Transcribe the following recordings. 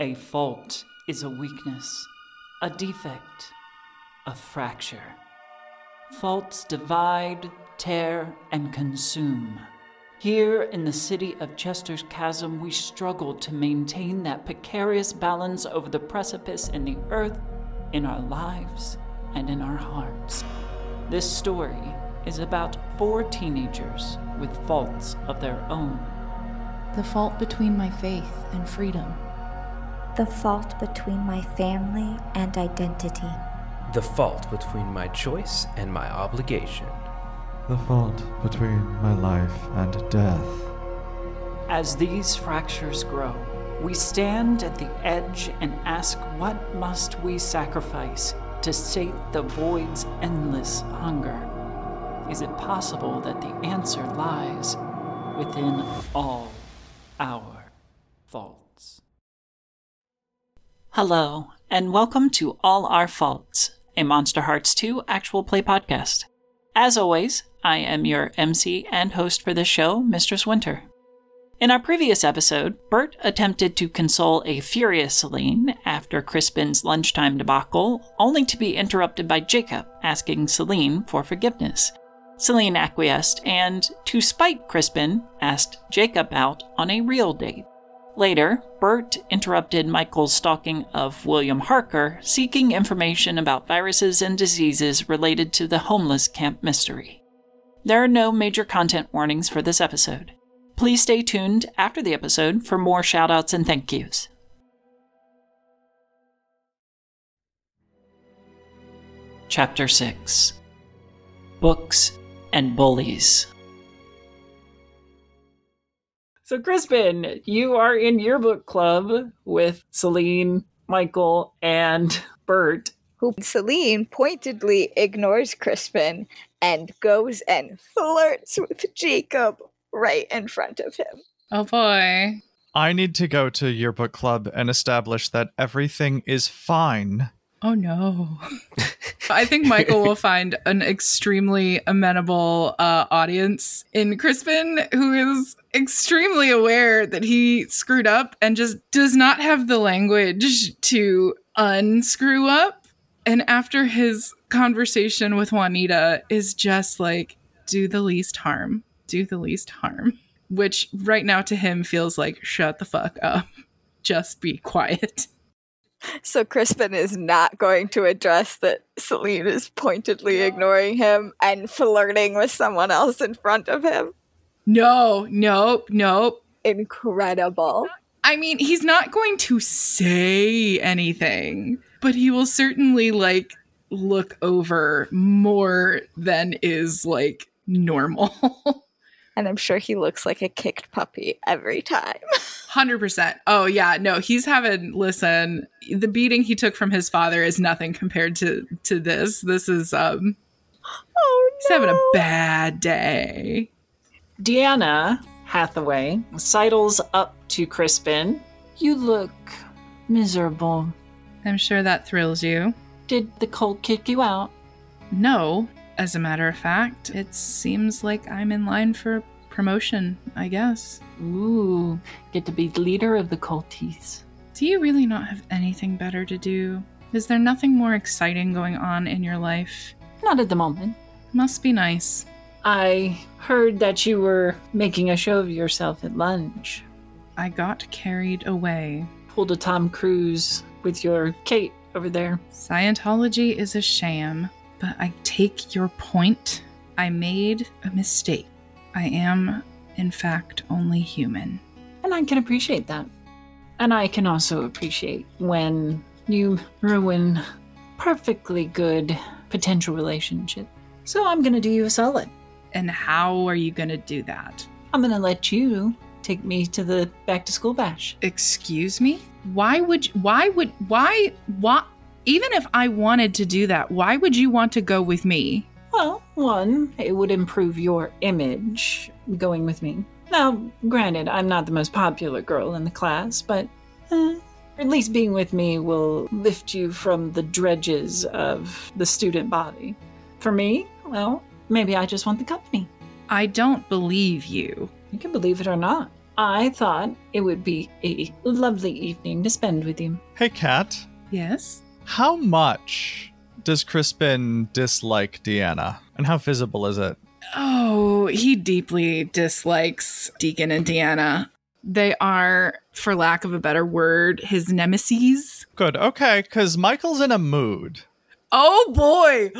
A fault is a weakness, a defect, a fracture. Faults divide, tear, and consume. Here in the city of Chester's Chasm, we struggle to maintain that precarious balance over the precipice in the earth, in our lives, and in our hearts. This story is about four teenagers with faults of their own. The fault between my faith and freedom. The fault between my family and identity. The fault between my choice and my obligation. The fault between my life and death. As these fractures grow, we stand at the edge and ask what must we sacrifice to sate the void's endless hunger? Is it possible that the answer lies within all our faults? Hello, and welcome to All Our Faults, a Monsterhearts 2 actual play podcast. As always, I am your MC and host for this show, Mistress Winter. In our previous episode, Bert attempted to console a furious Celine after Crispin's lunchtime debacle, only to be interrupted by Jacob asking Celine for forgiveness. Celine acquiesced and, to spite Crispin, asked Jacob out on a real date. Later, Bert interrupted Michael's stalking of William Harker, seeking information about viruses and diseases related to the homeless camp mystery. There are no major content warnings for this episode. Please stay tuned after the episode for more shoutouts and thank yous. Chapter 6 Books and Bullies. So, Crispin, you are in your book club with Celine, Michael, and Bert. Who Celine pointedly ignores Crispin and goes and flirts with Jacob right in front of him. Oh boy. I need to go to your book club and establish that everything is fine. Oh no. I think Michael will find an extremely amenable uh, audience in Crispin, who is extremely aware that he screwed up and just does not have the language to unscrew up. And after his conversation with Juanita, is just like, do the least harm. Do the least harm. Which right now to him feels like, shut the fuck up. Just be quiet. So Crispin is not going to address that Celine is pointedly ignoring him and flirting with someone else in front of him. No, nope, nope. Incredible. I mean, he's not going to say anything, but he will certainly like look over more than is like normal. And I'm sure he looks like a kicked puppy every time. 100%. Oh, yeah. No, he's having, listen, the beating he took from his father is nothing compared to to this. This is, um, Oh he's having a bad day. Deanna Hathaway sidles up to Crispin. You look miserable. I'm sure that thrills you. Did the cold kick you out? No, as a matter of fact, it seems like I'm in line for promotion, I guess. Ooh, get to be leader of the culties. Do you really not have anything better to do? Is there nothing more exciting going on in your life? Not at the moment. Must be nice. I heard that you were making a show of yourself at lunch. I got carried away. Pulled a Tom Cruise with your Kate over there. Scientology is a sham, but I take your point. I made a mistake. I am, in fact, only human. And I can appreciate that. And I can also appreciate when you ruin perfectly good potential relationship. So I'm gonna do you a solid. And how are you going to do that? I'm gonna let you take me to the back to school bash. Excuse me? Why would why would why why even if I wanted to do that, why would you want to go with me? Well, one, it would improve your image going with me. Now, granted, I'm not the most popular girl in the class, but eh, at least being with me will lift you from the dredges of the student body. For me, well, maybe I just want the company. I don't believe you. You can believe it or not. I thought it would be a lovely evening to spend with you. Hey, Kat. Yes. How much does Crispin dislike Deanna? And how visible is it? Oh, he deeply dislikes Deacon and Deanna. They are, for lack of a better word, his nemesis. Good. Okay, because Michael's in a mood. Oh boy!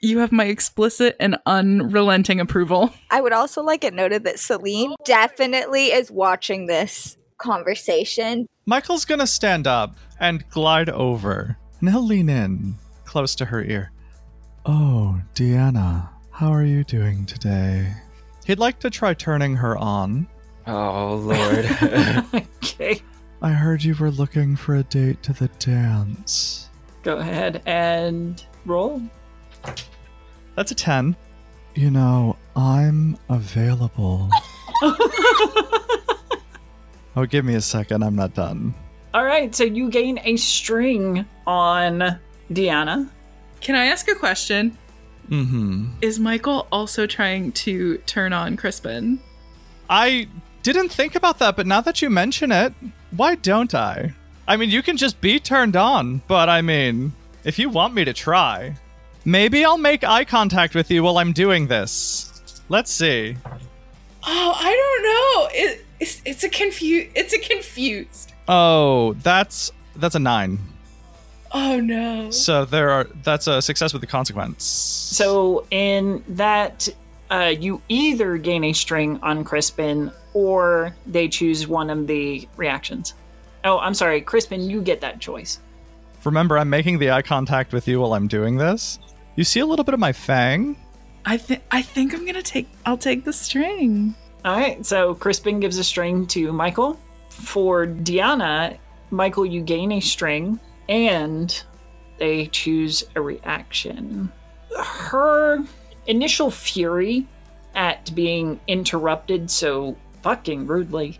You have my explicit and unrelenting approval. I would also like it noted that Celine definitely is watching this conversation. Michael's gonna stand up and glide over, and he'll lean in close to her ear. Oh, Deanna, how are you doing today? He'd like to try turning her on. Oh, Lord. okay. I heard you were looking for a date to the dance. Go ahead and roll. That's a 10. You know, I'm available. oh, give me a second. I'm not done. All right, so you gain a string on Deanna. Can I ask a question? Mm hmm. Is Michael also trying to turn on Crispin? I didn't think about that, but now that you mention it, why don't I? I mean, you can just be turned on, but I mean, if you want me to try, maybe I'll make eye contact with you while I'm doing this. Let's see. Oh, I don't know. It, it's it's a confused. It's a confused. Oh, that's that's a 9. Oh no. So there are that's a success with the consequence. So in that, uh, you either gain a string on Crispin or they choose one of the reactions. Oh, I'm sorry, Crispin, you get that choice. Remember, I'm making the eye contact with you while I'm doing this. You see a little bit of my fang? I think I think I'm gonna take. I'll take the string. All right, so Crispin gives a string to Michael. For Deanna, Michael, you gain a string and they choose a reaction. Her initial fury at being interrupted so fucking rudely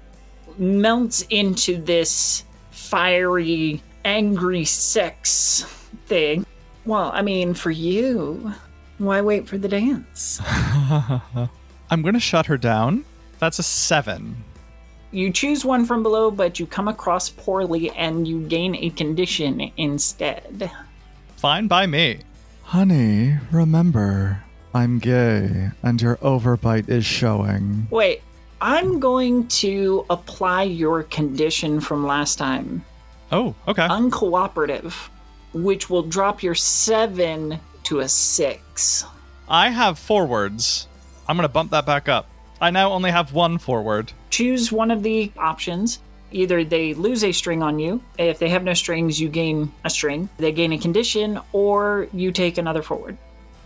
melts into this fiery, angry sex thing. Well, I mean, for you, why wait for the dance? I'm gonna shut her down. That's a seven. You choose one from below, but you come across poorly and you gain a condition instead. Fine by me. Honey, remember, I'm gay, and your overbite is showing. Wait, I'm going to apply your condition from last time Oh, okay. uncooperative, which will drop your seven to a six. I have forwards. I'm gonna bump that back up. I now only have one forward. Choose one of the options. Either they lose a string on you. If they have no strings, you gain a string. They gain a condition, or you take another forward.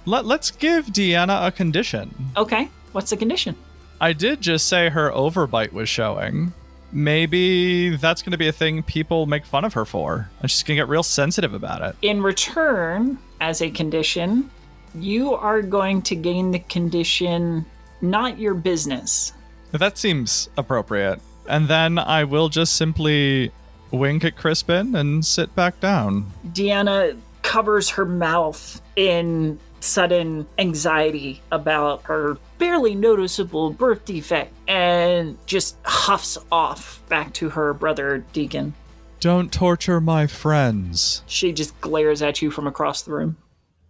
Let, let's give Deanna a condition. Okay, what's the condition? I did just say her overbite was showing. Maybe that's going to be a thing people make fun of her for. And she's going to get real sensitive about it. In return, as a condition, you are going to gain the condition not your business. That seems appropriate. And then I will just simply wink at Crispin and sit back down. Deanna covers her mouth in sudden anxiety about her barely noticeable birth defect and just huffs off back to her brother Deacon. Don't torture my friends. She just glares at you from across the room.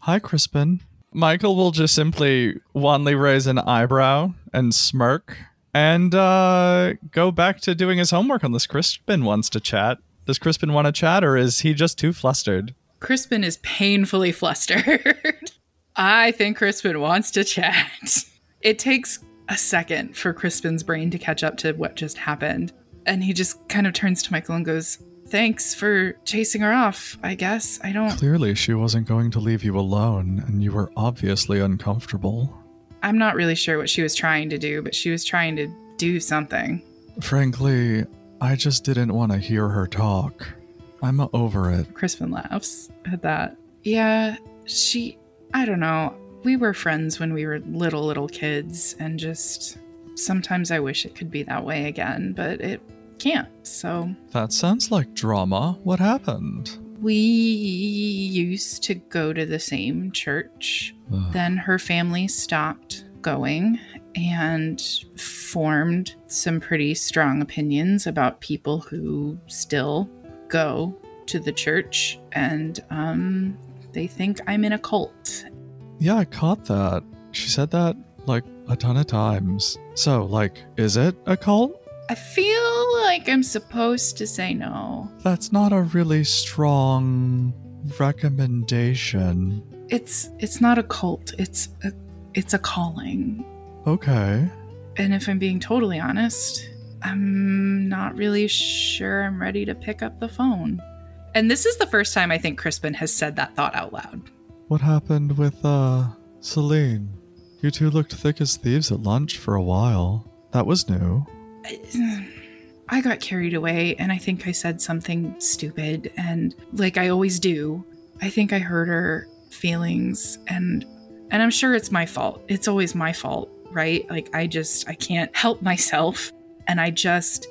Hi, Crispin. Michael will just simply wanly raise an eyebrow and smirk and uh, go back to doing his homework unless Crispin wants to chat. Does Crispin want to chat or is he just too flustered? Crispin is painfully flustered. I think Crispin wants to chat. It takes a second for Crispin's brain to catch up to what just happened. And he just kind of turns to Michael and goes, Thanks for chasing her off, I guess. I don't. Clearly, she wasn't going to leave you alone, and you were obviously uncomfortable. I'm not really sure what she was trying to do, but she was trying to do something. Frankly, I just didn't want to hear her talk. I'm over it. Crispin laughs at that. Yeah, she. I don't know. We were friends when we were little, little kids, and just. Sometimes I wish it could be that way again, but it can't, so. That sounds like drama. What happened? We used to go to the same church. Ugh. Then her family stopped going, and formed some pretty strong opinions about people who still go to the church and um, they think I'm in a cult. Yeah, I caught that. She said that like a ton of times. So, like, is it a cult? I feel like I'm supposed to say no. That's not a really strong recommendation. It's it's not a cult. It's a it's a calling. Okay. And if I'm being totally honest, I'm not really sure I'm ready to pick up the phone. And this is the first time I think Crispin has said that thought out loud. What happened with, uh, Celine? You two looked thick as thieves at lunch for a while. That was new. Hmm. I got carried away and I think I said something stupid and like I always do. I think I hurt her feelings and and I'm sure it's my fault. It's always my fault, right? Like I just I can't help myself and I just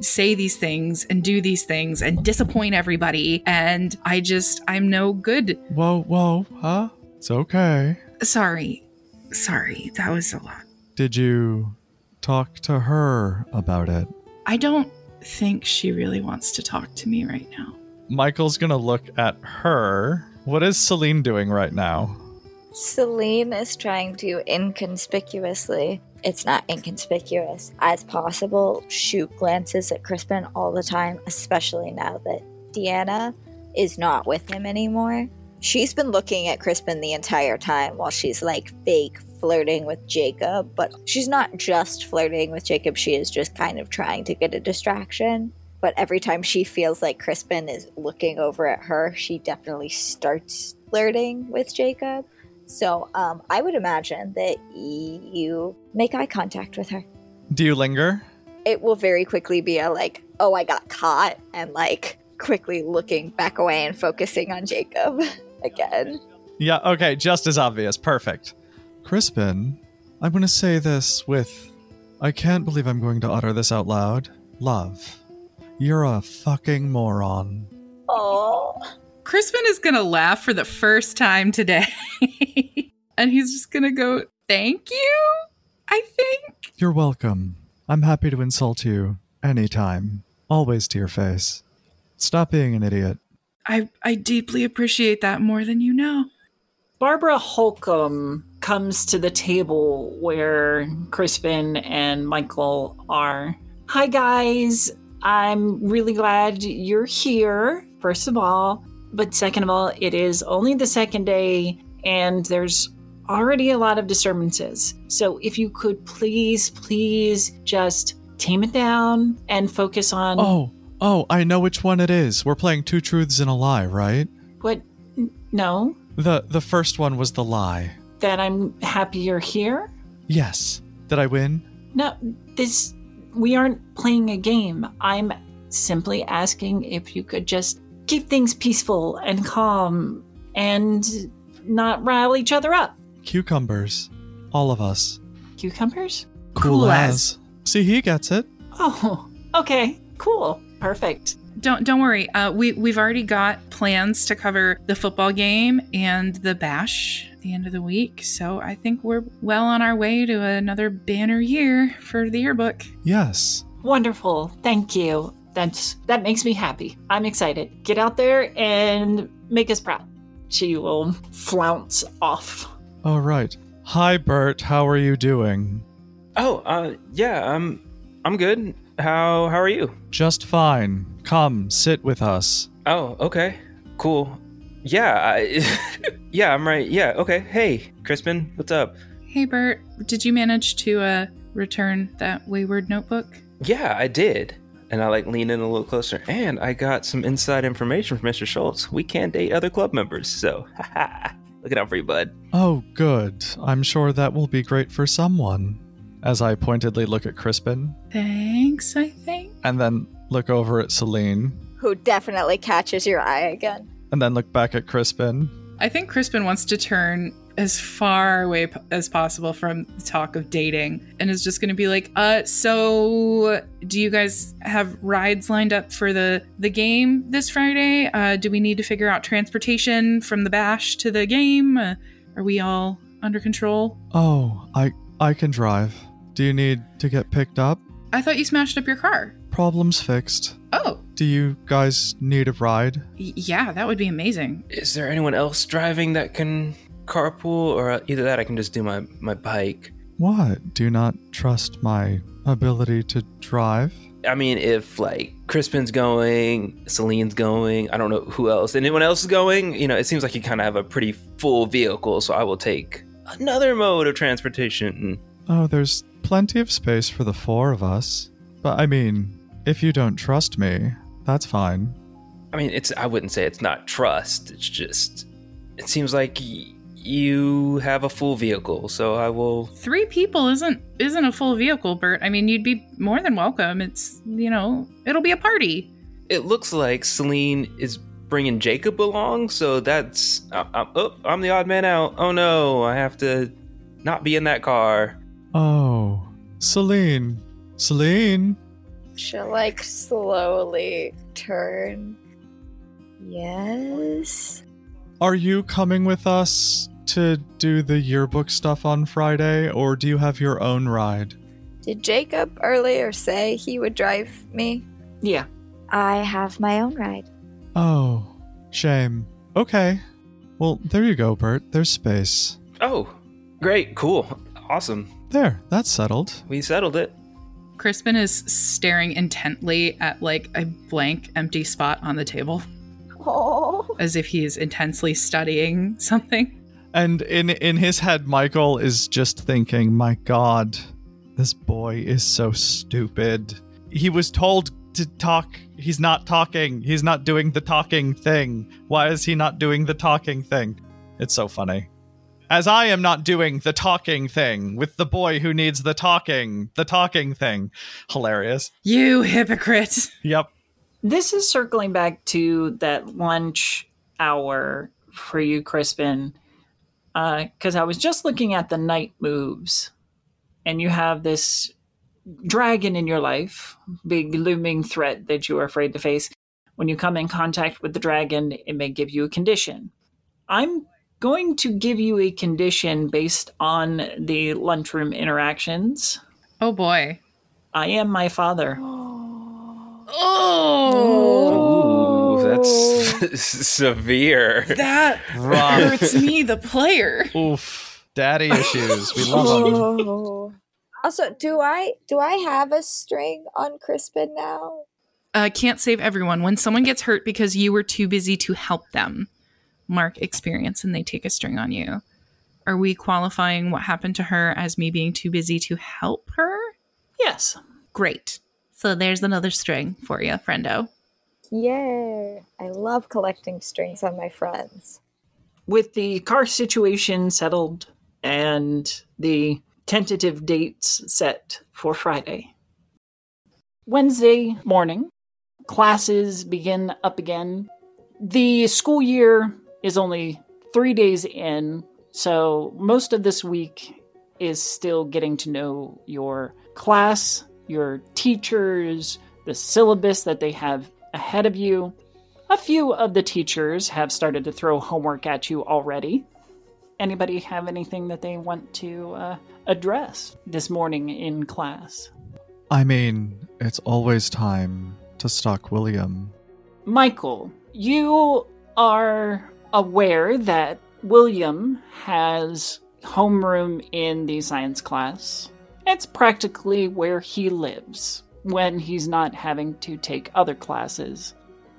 say these things and do these things and disappoint everybody and I just I'm no good. Whoa, whoa, huh? It's okay. Sorry. Sorry. That was a lot. Did you talk to her about it? I don't think she really wants to talk to me right now. Michael's gonna look at her. What is Celine doing right now? Celine is trying to inconspicuously, it's not inconspicuous, as possible, shoot glances at Crispin all the time, especially now that Deanna is not with him anymore. She's been looking at Crispin the entire time while she's like fake flirting with Jacob, but she's not just flirting with Jacob, she is just kind of trying to get a distraction. But every time she feels like Crispin is looking over at her, she definitely starts flirting with Jacob. So um, I would imagine that you make eye contact with her. Do you linger? It will very quickly be a like, oh, I got caught, and like quickly looking back away and focusing on Jacob again. Yeah, okay, just as obvious. Perfect. Crispin, I'm gonna say this with. I can't believe I'm going to utter this out loud. Love. You're a fucking moron. Oh, Crispin is going to laugh for the first time today. and he's just going to go, Thank you, I think. You're welcome. I'm happy to insult you anytime. Always to your face. Stop being an idiot. I, I deeply appreciate that more than you know. Barbara Holcomb comes to the table where Crispin and Michael are. Hi, guys. I'm really glad you're here, first of all. But second of all, it is only the second day, and there's already a lot of disturbances. So if you could please, please just tame it down and focus on Oh, oh, I know which one it is. We're playing two truths and a lie, right? what. No, The the first one was the lie. That I'm happy you're here. Yes. Did I win? No, this. We aren't playing a game. I'm simply asking if you could just keep things peaceful and calm and not rile each other up. Cucumbers. All of us. Cucumbers? Cool as. See, he gets it. Oh, okay. Cool. Perfect. Don't don't worry. Uh, we we've already got plans to cover the football game and the bash at the end of the week. So I think we're well on our way to another banner year for the yearbook. Yes. Wonderful. Thank you. That's that makes me happy. I'm excited. Get out there and make us proud. She will flounce off. All right. Hi, Bert. How are you doing? Oh, uh, yeah, I'm, I'm good. How, how are you? Just fine. Come, sit with us. Oh, okay, cool. Yeah, I, yeah, I'm right. Yeah, okay. Hey, Crispin, what's up? Hey Bert, did you manage to uh, return that wayward notebook? Yeah, I did. And I like lean in a little closer, and I got some inside information from Mr. Schultz. We can't date other club members, so haha. Looking out for you, bud. Oh, good. I'm sure that will be great for someone. As I pointedly look at Crispin Thanks, I think. and then look over at Celine who definitely catches your eye again. And then look back at Crispin. I think Crispin wants to turn as far away p- as possible from the talk of dating and is just going to be like, uh, so do you guys have rides lined up for the, the game this Friday? Uh, do we need to figure out transportation from the bash to the game? Uh, are we all under control? Oh, I I can drive. Do you need to get picked up? I thought you smashed up your car. Problems fixed. Oh, Do you guys need a ride? y- yeah, that would be amazing. Is there anyone else driving that can carpool, or uh, either that I can just do my my bike? What? Do you not trust my ability to drive? I mean, if like Crispin's going, Celine's going, I don't know who else, anyone else is going, you know, it seems like you kind of have a pretty full vehicle, so I will take another mode of transportation. Oh, there's plenty of space for the four of us. But I mean, if you don't trust me, that's fine. I mean, it's I wouldn't say it's not trust. It's just it seems like y- you have a full vehicle, so I will. Three people isn't isn't a full vehicle, Bert. I mean, you'd be more than welcome. It's you know, it'll be a party. It looks like Celine is bringing Jacob along, so that's I, I'm, oh, I'm the odd man out. Oh no, I have to not be in that car. Oh, Celine. Celine. She'll like slowly turn. Yes. Are you coming with us to do the yearbook stuff on Friday, or do you have your own ride? Did Jacob earlier say he would drive me? Yeah. I have my own ride. Oh, shame. Okay. Well, there you go, Bert. There's space. Oh, great, cool, awesome. There, that's settled. We settled it. Crispin is staring intently at like a blank, empty spot on the table, Oh. as if he is intensely studying something. And in in his head, Michael is just thinking, "My God, this boy is so stupid. He was told to talk. He's not talking. He's not doing the talking thing. Why is he not doing the talking thing? It's so funny. As I am not doing the talking thing with the boy who needs the talking, the talking thing. Hilarious. You hypocrite! Yep. This is circling back to that lunch hour for you, Crispin, uh, because I was just looking at the night moves, and you have this dragon in your life, big looming threat that you are afraid to face. When you come in contact with the dragon, it may give you a condition. I'm going to give you a condition based on the lunchroom interactions. Oh boy. I am my father. Oh, Ooh, that's severe. that hurts me, the player. Oof. Daddy issues. We love them. Oh. Also, do I do I have a string on Crispin now? Uh, can't save everyone. When someone gets hurt because you were too busy to help them, mark experience and they take a string on you. Are we qualifying what happened to her as me being too busy to help her? Yes. Great. So there's another string for you, friendo. Yay! I love collecting strings on my friends. with the car situation settled and the tentative dates set for Friday. Wednesday morning, classes begin up again. The school year is only three days in, so most of this week is still getting to know your class, your teachers, the syllabus that they have ahead of you. A few of the teachers have started to throw homework at you already. Anybody have anything that they want to uh, address this morning in class? I mean, it's always time to stalk William. Michael, you are aware that William has homeroom in the science class. It's practically where he lives when he's not having to take other classes.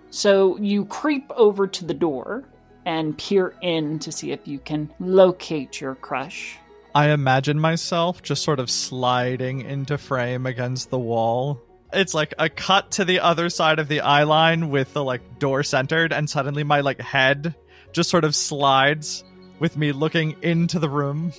So you creep over to the door and peer in to see if you can locate your crush. I imagine myself just sort of sliding into frame against the wall. It's like a cut to the other side of the eye line with the like door centered, and suddenly my like head just sort of slides with me looking into the room.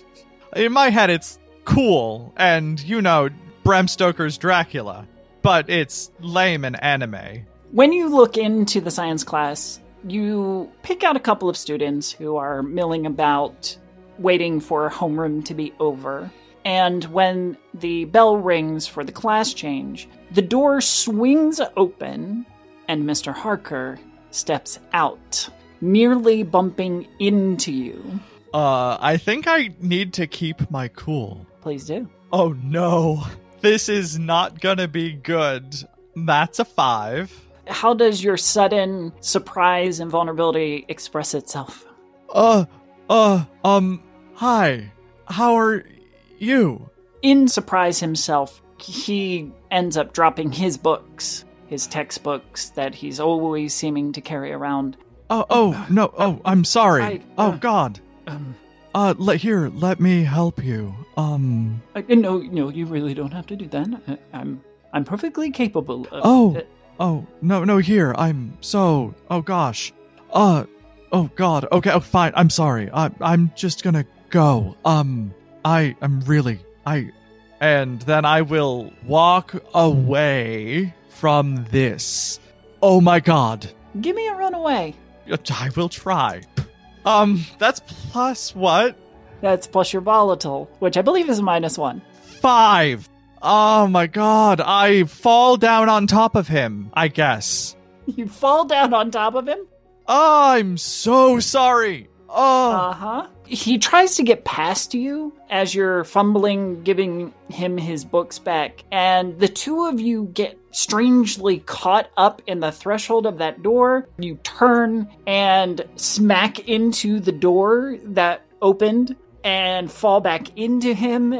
In my head, it's cool, and you know, Bram Stoker's Dracula, but it's lame and anime. When you look into the science class, you pick out a couple of students who are milling about, waiting for homeroom to be over. And when the bell rings for the class change, the door swings open and Mr. Harker steps out, nearly bumping into you. Uh, I think I need to keep my cool. Please do. Oh no. This is not gonna be good. That's a five. How does your sudden surprise and vulnerability express itself? Uh, uh, um, hi. How are you? In surprise himself, he ends up dropping his books, his textbooks that he's always seeming to carry around. Oh, oh, no, oh, I'm sorry. I- oh, uh, God. Um, Uh, let, here, let me help you. Um, I, no, no, you really don't have to do that. I, I'm, I'm perfectly capable of. Oh. uh, oh, no, no, here, I'm so, oh gosh. Uh, oh God, okay, oh, fine, I'm sorry. I, I'm just gonna go. Um, I, I'm really, I, and then I will walk away from this. Oh my God. give me a runaway. I will try. Um, that's plus what? That's plus your volatile, which I believe is a minus one. Five. Oh my god, I fall down on top of him, I guess. You fall down on top of him. I'm so sorry. Oh, Uh huh. He tries to get past you as you're fumbling, giving him his books back, and the two of you get strangely caught up in the threshold of that door. You turn and smack into the door that opened and fall back into him.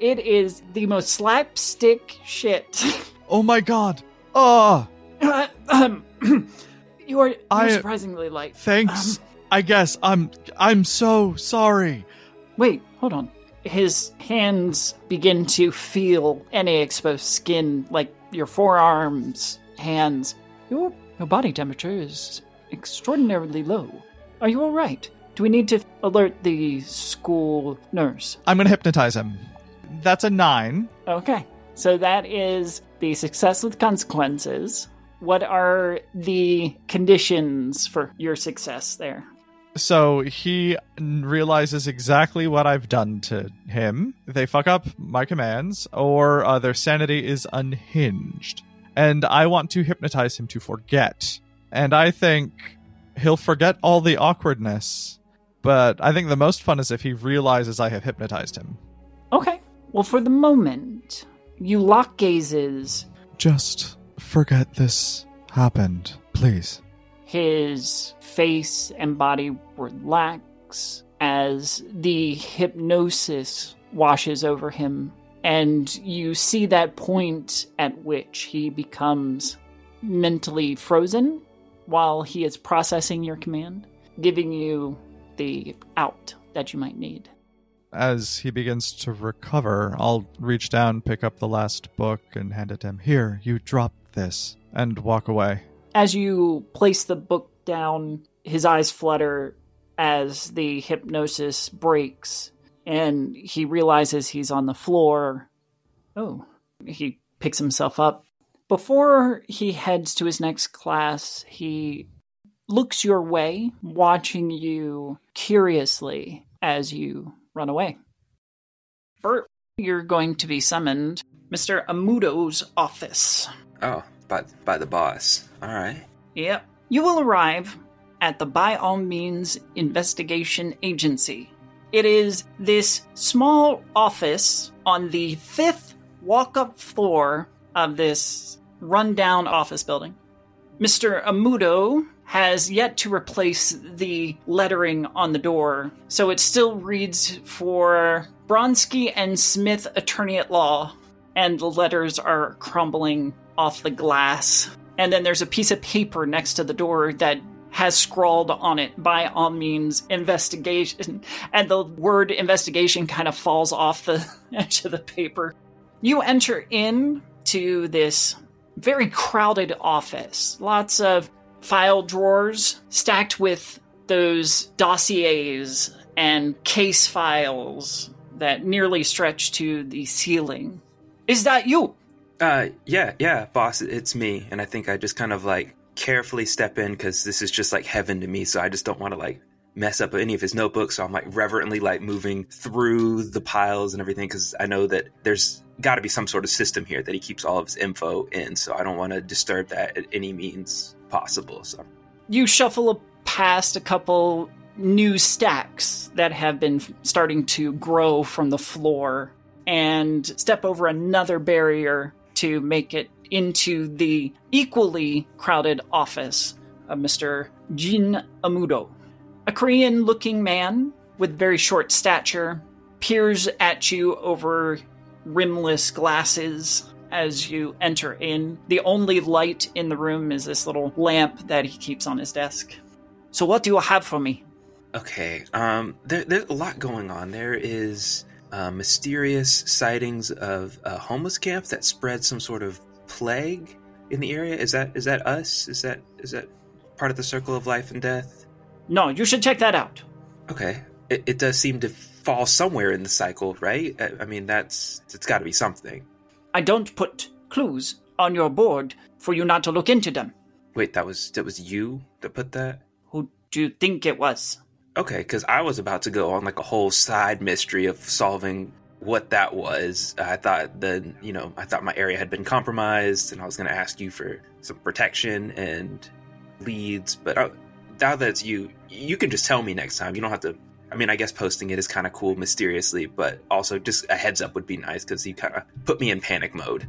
It is the most slapstick shit. oh my god. Um, you are I- surprisingly light. thanks. I guess I'm I'm so sorry. Wait, hold on. His hands begin to feel any exposed skin, like your forearms, hands. Your your body temperature is extraordinarily low. Are you all right? Do we need to alert the school nurse? I'm gonna hypnotize him. That's a nine. Okay, so that is the success with consequences. What are the conditions for your success there? So he realizes exactly what I've done to him. They fuck up my commands, or uh, their sanity is unhinged. And I want to hypnotize him to forget. And I think he'll forget all the awkwardness. But I think the most fun is if he realizes I have hypnotized him. Okay, well, for the moment, you lock gazes Just forget this happened, please. His face and body relax as the hypnosis washes over him, and you see that point at which he becomes mentally frozen while he is processing your command, giving you the out that you might need. As he begins to recover, I'll reach down, pick up the last book, and hand it to him. Here, you drop this, and walk away. As you place the book down, his eyes flutter as the hypnosis breaks and he realizes he's on the floor. Oh, he picks himself up. Before he heads to his next class, he looks your way, watching you curiously as you run away. Bert, you're going to be summoned. Mr. Amudo's office. Oh, by by the boss. All right. Yep. You will arrive at the By All Means Investigation Agency. It is this small office on the fifth walk up floor of this rundown office building. Mr. Amudo has yet to replace the lettering on the door, so it still reads for Bronsky and Smith Attorney at Law, and the letters are crumbling off the glass. And then there's a piece of paper next to the door that has scrawled on it by all means investigation. And the word investigation kind of falls off the edge of the paper. You enter in to this very crowded office. Lots of file drawers stacked with those dossiers and case files that nearly stretch to the ceiling. Is that you Uh, yeah, yeah, boss, it's me. And I think I just kind of like carefully step in because this is just like heaven to me. So I just don't want to like mess up any of his notebooks. So I'm like reverently like moving through the piles and everything because I know that there's got to be some sort of system here that he keeps all of his info in. So I don't want to disturb that at any means possible. So you shuffle past a couple new stacks that have been starting to grow from the floor and step over another barrier to make it into the equally crowded office of Mr. Jin Amudo. A Korean looking man with very short stature peers at you over rimless glasses as you enter in. The only light in the room is this little lamp that he keeps on his desk. So, what do you have for me? Okay, um, there, there's a lot going on. There is uh, mysterious sightings of a homeless camp that spread some sort of plague in the area. Is that is that us? Is that is that part of the circle of life and death? No, you should check that out. Okay, it, it does seem to fall somewhere in the cycle, right? I, I mean, that's it's got to be something. I don't put clues on your board for you not to look into them. Wait, that was that was you that put that? Who do you think it was? Okay, because I was about to go on like a whole side mystery of solving what that was. I thought that you know I thought my area had been compromised, and I was going to ask you for some protection and leads. But uh, now that it's you, you can just tell me next time. You don't have to. I mean, I guess posting it is kind of cool mysteriously, but also just a heads up would be nice because you kind of put me in panic mode.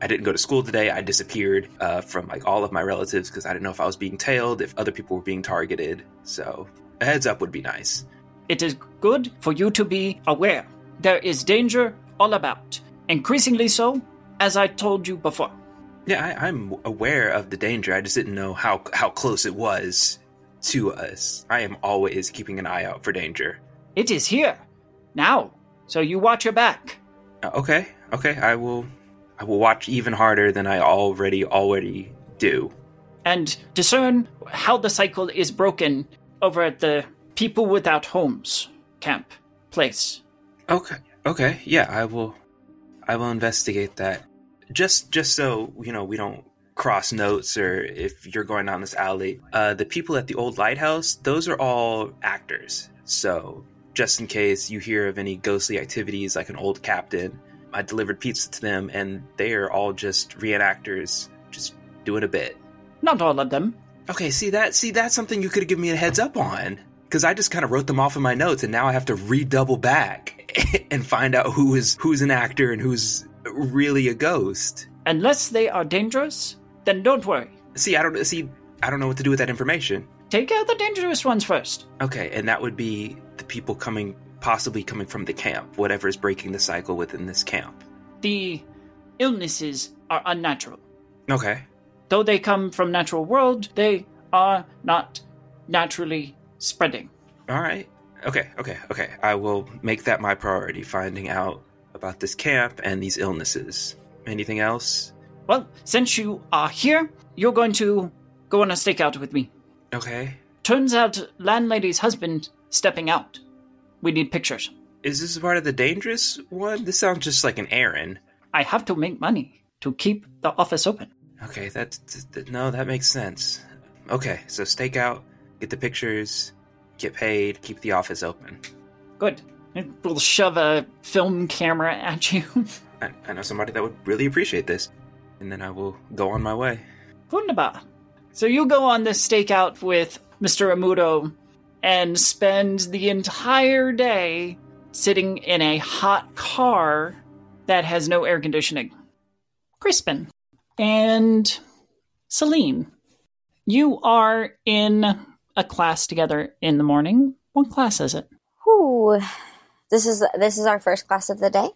I didn't go to school today. I disappeared uh, from like all of my relatives because I didn't know if I was being tailed, if other people were being targeted. So a heads up would be nice. It is good for you to be aware. There is danger all about, increasingly so, as I told you before. Yeah, I, I'm aware of the danger. I just didn't know how how close it was to us. I am always keeping an eye out for danger. It is here, now, so you watch your back. Uh, okay, okay, I will. I will watch even harder than I already already do. and discern how the cycle is broken over at the People Without Homes camp place. Okay. Okay. Yeah, I will. I will investigate that. Just, just so you know, we don't cross notes, or if you're going down this alley, uh, the people at the old lighthouse, those are all actors. So, just in case you hear of any ghostly activities, like an old captain, I delivered pizza to them, and they are all just reenactors, just doing a bit. Not all of them. Okay, see that? See that's something you could have given me a heads up on. Because I just kind of wrote them off in my notes, and now I have to redouble back and find out who is who's an actor and who's really a ghost. Unless they are dangerous, then don't worry. See, I don't see. I don't know what to do with that information. Take out the dangerous ones first. Okay, and that would be the people coming, possibly coming from the camp, whatever is breaking the cycle within this camp. The illnesses are unnatural. Okay, Though they come from natural world, they are not naturally spreading. all right. Okay, okay, okay. I will make that my priority, finding out about this camp and these illnesses. Anything else? Well, since you are here, you're going to go on a stakeout with me. Okay. Turns out landlady's husband stepping out. We need pictures. Is this part of the dangerous one? This sounds just like an errand. I have to make money to keep the office open. Okay, that, that no, that makes sense. Okay, so stake out, get the pictures, get paid, keep the office open. Good. We'll shove a film camera at you. I, I know somebody that would really appreciate this, and then I will go on my way. Wunderbar. So you go on this stakeout with Mr. Amudo and spend the entire day sitting in a hot car that has no air conditioning. Crispin and Celine, you are in a class together in the morning. What class is it? Whew. This is this is our first class of the day.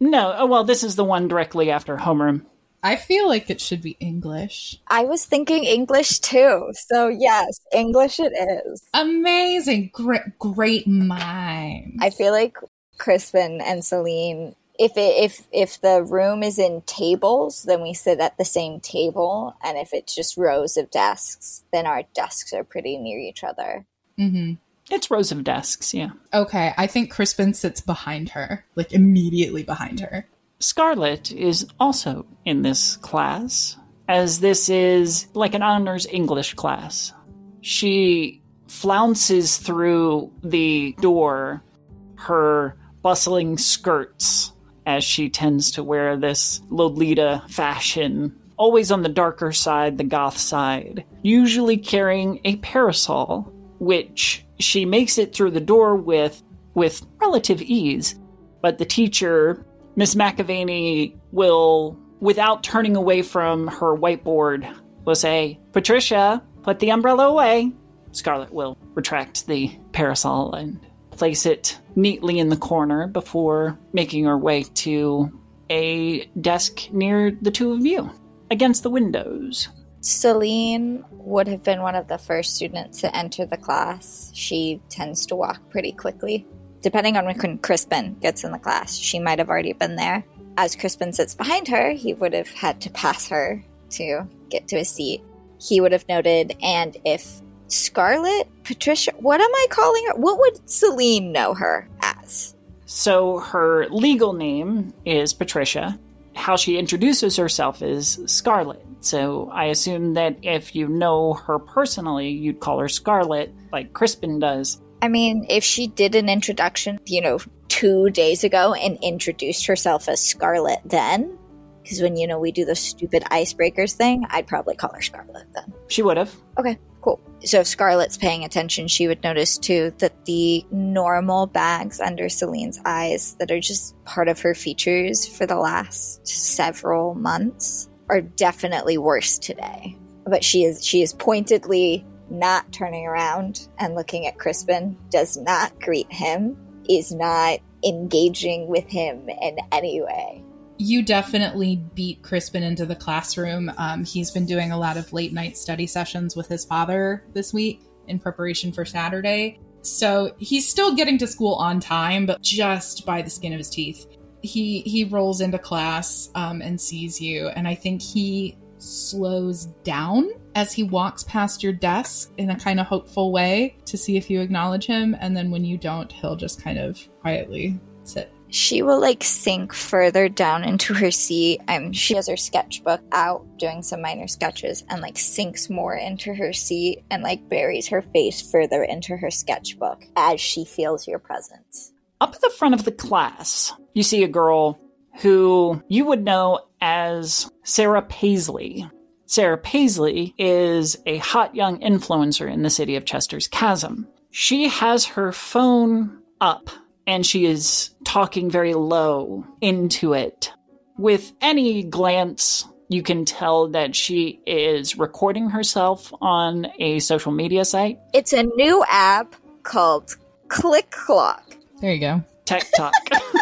No, oh, well, this is the one directly after homeroom. I feel like it should be English. I was thinking English too. So yes, English it is. Amazing. Great great mind. I feel like Crispin and Celine if it, if if the room is in tables, then we sit at the same table, and if it's just rows of desks, then our desks are pretty near each other. hmm It's rows of desks, yeah. Okay, I think Crispin sits behind her, like immediately behind her. Scarlet is also in this class, as this is like an honors English class. She flounces through the door, her bustling skirts, as she tends to wear this Lolita fashion, always on the darker side, the goth side, usually carrying a parasol, which she makes it through the door with with relative ease. But the teacher Miss McAvaney will, without turning away from her whiteboard, will say, Patricia, put the umbrella away. Scarlet will retract the parasol and place it neatly in the corner before making her way to a desk near the two of you, against the windows. Celine would have been one of the first students to enter the class. She tends to walk pretty quickly. Depending on when Crispin gets in the class, she might have already been there. As Crispin sits behind her, he would have had to pass her to get to a seat. He would have noted, and if Scarlet, Patricia, what am I calling her? What would Celine know her as? So her legal name is Patricia. How she introduces herself is Scarlet. So I assume that if you know her personally, you'd call her Scarlet, like Crispin does. I mean, if she did an introduction, you know, two days ago and introduced herself as Scarlet then, because when, you know, we do the stupid icebreakers thing, I'd probably call her Scarlet then. She would have. Okay, cool. So if Scarlet's paying attention, she would notice too that the normal bags under Celine's eyes that are just part of her features for the last several months are definitely worse today. But she is she is pointedly not turning around and looking at Crispin, does not greet him, is not engaging with him in any way. You definitely beat Crispin into the classroom. Um, he's been doing a lot of late night study sessions with his father this week in preparation for Saturday. So he's still getting to school on time, but just by the skin of his teeth. He he rolls into class um, and sees you, and I think he slows down as he walks past your desk in a kind of hopeful way to see if you acknowledge him, and then when you don't, he'll just kind of quietly sit she will like sink further down into her seat and she has her sketchbook out doing some minor sketches and like sinks more into her seat and like buries her face further into her sketchbook as she feels your presence Up at the front of the class, you see a girl who you would know as Sarah Paisley. Sarah Paisley is a hot young influencer in the city of Chester's Chasm. She has her phone up and she is talking very low into it. With any glance, you can tell that she is recording herself on a social media site. it's a new app called click clock There you go. TikTok.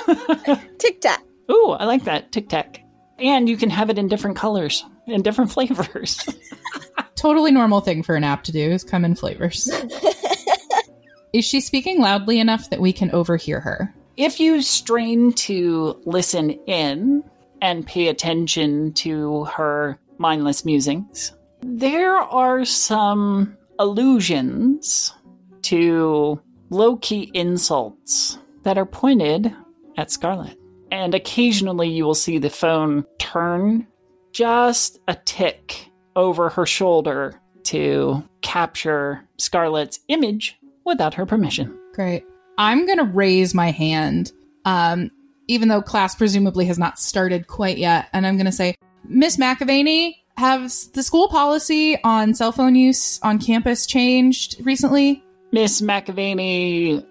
tic tac Ooh, I like that. Tic Tac. And you can have it in different colors, in different flavors. Totally normal thing for an app to do is come in flavors. is she speaking loudly enough that we can overhear her? if you strain to listen in and pay attention to her mindless musings, there are some allusions to low key insults that are pointed at Scarlet. And occasionally you will see the phone turn just a tick over her shoulder to capture Scarlet's image without her permission. Great. I'm going to raise my hand, um, even though class presumably has not started quite yet. And I'm going to say, Miss McAvaney, has the school policy on cell phone use on campus changed recently? Miss McAvaney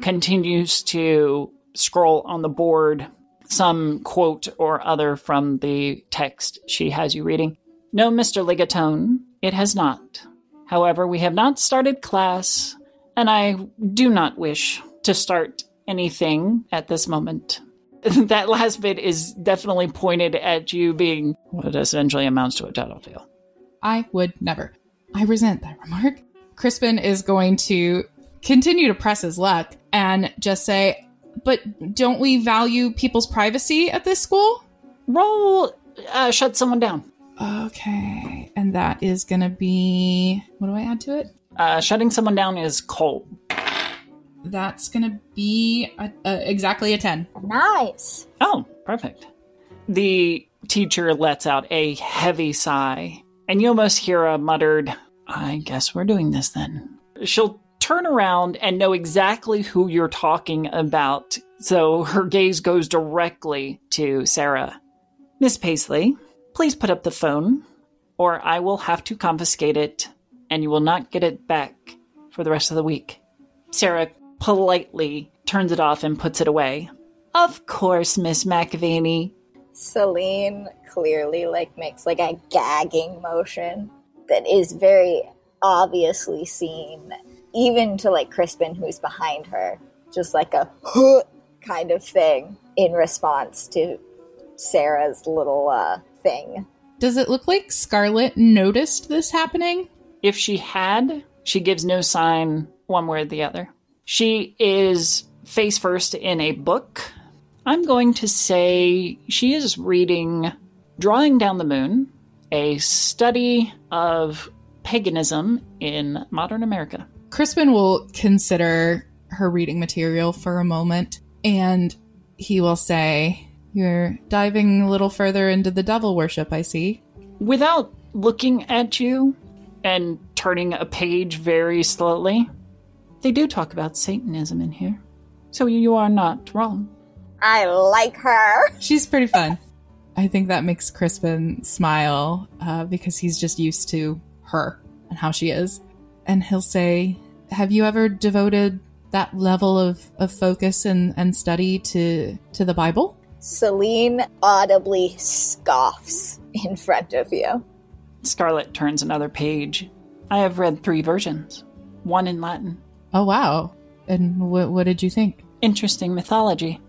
continues to scroll on the board some quote or other from the text she has you reading. No, Mr. Ligatone, it has not. However, we have not started class, and I do not wish to start anything at this moment. that last bit is definitely pointed at you being what essentially amounts to a tattletale. I would never. I resent that remark. Crispin is going to continue to press his luck and just say, but don't we value people's privacy at this school? Roll, uh, shut someone down. Okay. And that is going to be. What do I add to it? Uh, shutting someone down is cold. That's going to be a, a, exactly a 10. nice Oh, perfect. The teacher lets out a heavy sigh, and you almost hear a muttered, I guess we're doing this then. She'll turn around and know exactly who you're talking about, so her gaze goes directly to Sarah. Miss Paisley, please put up the phone, or I will have to confiscate it, and you will not get it back for the rest of the week. Sarah politely turns it off and puts it away. Of course, Miss McAvaney. Celine clearly like makes like a gagging motion that is very obviously seen even to like Crispin who's behind her. Just like a kind of thing in response to Sarah's little uh thing. Does it look like Scarlet noticed this happening? If she had, she gives no sign one way or the other. She is face first in a book. I'm going to say she is reading Drawing Down the Moon, a study of paganism in modern America. Crispin will consider her reading material for a moment and he will say, You're diving a little further into the devil worship, I see. Without looking at you and turning a page very slowly, they do talk about Satanism in here. So you are not wrong. I like her. She's pretty fun. I think that makes Crispin smile uh, because he's just used to her and how she is. And he'll say, Have you ever devoted that level of, of focus and, and study to, to the Bible? Celine audibly scoffs in front of you. Scarlet turns another page. I have read three versions, one in Latin. Oh, wow. And what, what did you think? Interesting mythology.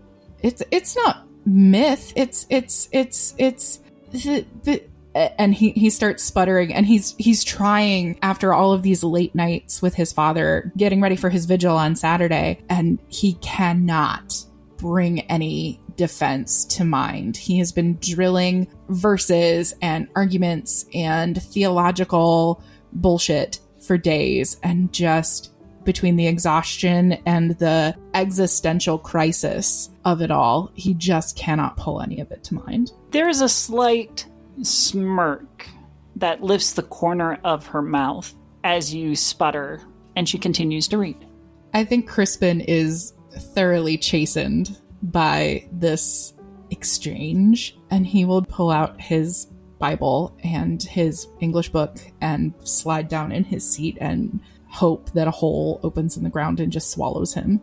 It's it's not myth. It's it's it's it's the, the and he he starts sputtering and he's he's trying after all of these late nights with his father getting ready for his vigil on Saturday and he cannot bring any defense to mind. He has been drilling verses and arguments and theological bullshit for days and just between the exhaustion and the existential crisis of it all, he just cannot pull any of it to mind. There is a slight smirk that lifts the corner of her mouth as you sputter, and she continues to read. I think Crispin is thoroughly chastened by this exchange, and he will pull out his Bible and his English book and slide down in his seat and hope that a hole opens in the ground and just swallows him.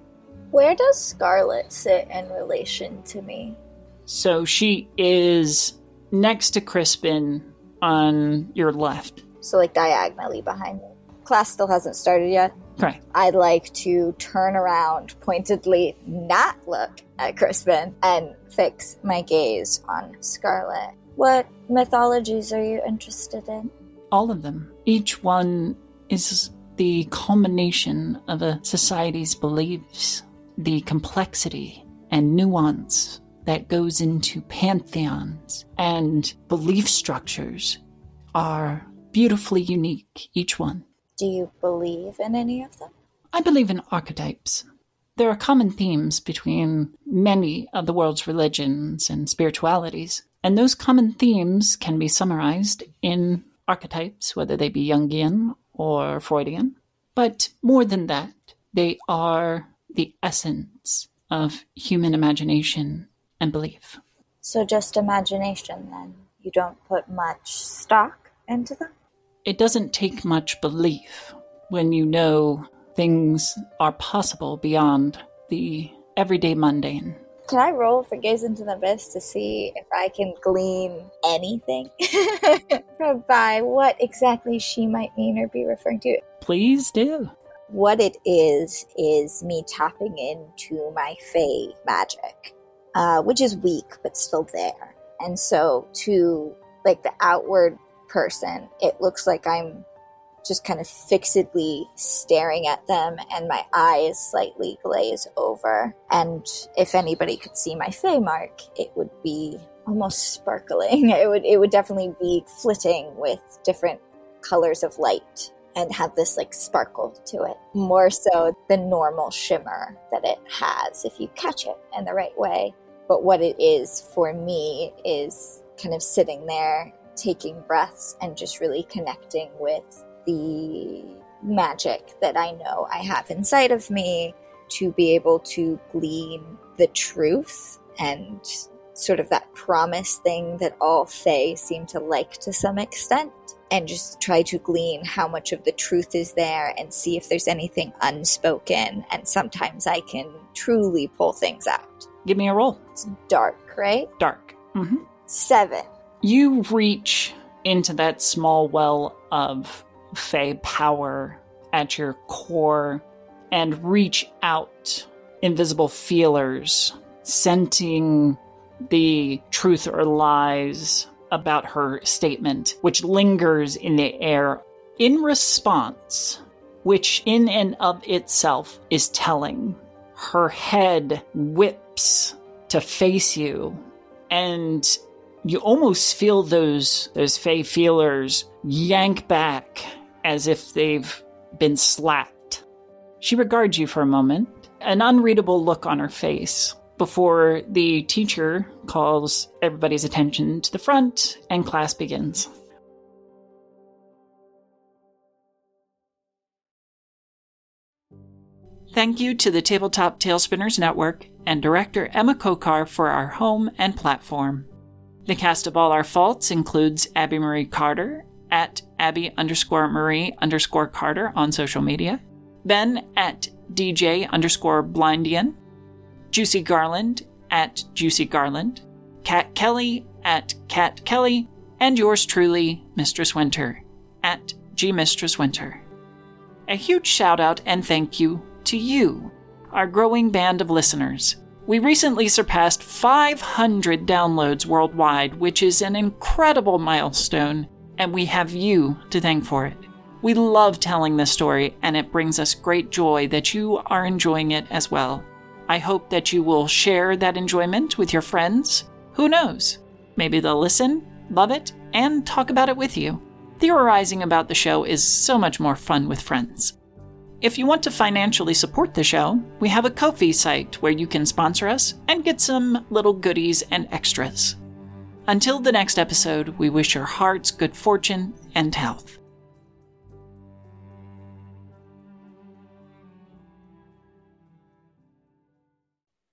Where does Scarlet sit in relation to me? So she is next to Crispin on your left. So, like diagonally behind me. Class still hasn't started yet. Right. I'd like to turn around, pointedly not look at Crispin, and fix my gaze on Scarlet. What mythologies are you interested in? All of them. Each one is the culmination of a society's beliefs, the complexity and nuance that goes into pantheons and belief structures are beautifully unique, each one. Do you believe in any of them? I believe in archetypes. There are common themes between many of the world's religions and spiritualities, and those common themes can be summarized in archetypes, whether they be Jungian or Freudian. But more than that, they are the essence of human imagination and belief. So, just imagination then? You don't put much stock into them? It doesn't take much belief when you know things are possible beyond the everyday mundane. Can I roll for gaze into the abyss to see if I can glean anything by what exactly she might mean or be referring to? Please do. What it is is me tapping into my Fey magic, uh, which is weak but still there. And so, to like the outward person, it looks like I'm just kind of fixedly staring at them and my eyes slightly glaze over. And if anybody could see my Fey mark, it would be almost sparkling. It would it would definitely be flitting with different colors of light and have this like sparkle to it. More so the normal shimmer that it has if you catch it in the right way. But what it is for me is kind of sitting there taking breaths and just really connecting with the magic that I know I have inside of me to be able to glean the truth and sort of that promise thing that all Fae seem to like to some extent, and just try to glean how much of the truth is there and see if there's anything unspoken. And sometimes I can truly pull things out. Give me a roll. It's dark, right? Dark. hmm Seven. You reach into that small well of Fey power at your core and reach out invisible feelers, scenting the truth or lies about her statement, which lingers in the air in response, which in and of itself is telling. Her head whips to face you, and you almost feel those those fey feelers yank back as if they've been slapped. She regards you for a moment, an unreadable look on her face, before the teacher calls everybody's attention to the front and class begins. Thank you to the Tabletop Talespinners Network and director Emma Kokar for our home and platform. The cast of All Our Faults includes Abby Marie Carter at Abby underscore Marie underscore Carter on social media, Ben at DJ underscore Blindian, Juicy Garland at Juicy Garland, Kat Kellie at Kat Kellie, and yours truly, Mistress Winter at G Mistress Winter. A huge shout out and thank you to you, our growing band of listeners. We recently surpassed 500 downloads worldwide, which is an incredible milestone, and we have you to thank for it. We love telling this story, and it brings us great joy that you are enjoying it as well. I hope that you will share that enjoyment with your friends. Who knows? Maybe they'll listen, love it, and talk about it with you. Theorizing about the show is so much more fun with friends. If you want to financially support the show, we have a Ko-fi site where you can sponsor us and get some little goodies and extras. Until the next episode, we wish your hearts good fortune and health.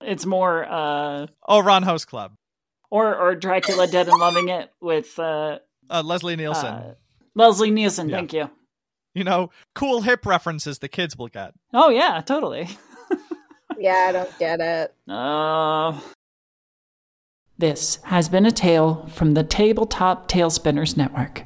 It's more uh Oh, Ron House Club. or or Dracula Dead and Loving It with uh, Uh, Leslie Nielsen. uh Leslie Nielsen, Yeah. thank you. You know, cool hip references the kids will get. Oh yeah, totally. Yeah, I don't get it. Uh, this has been a tale from the Tabletop Talespinners Network.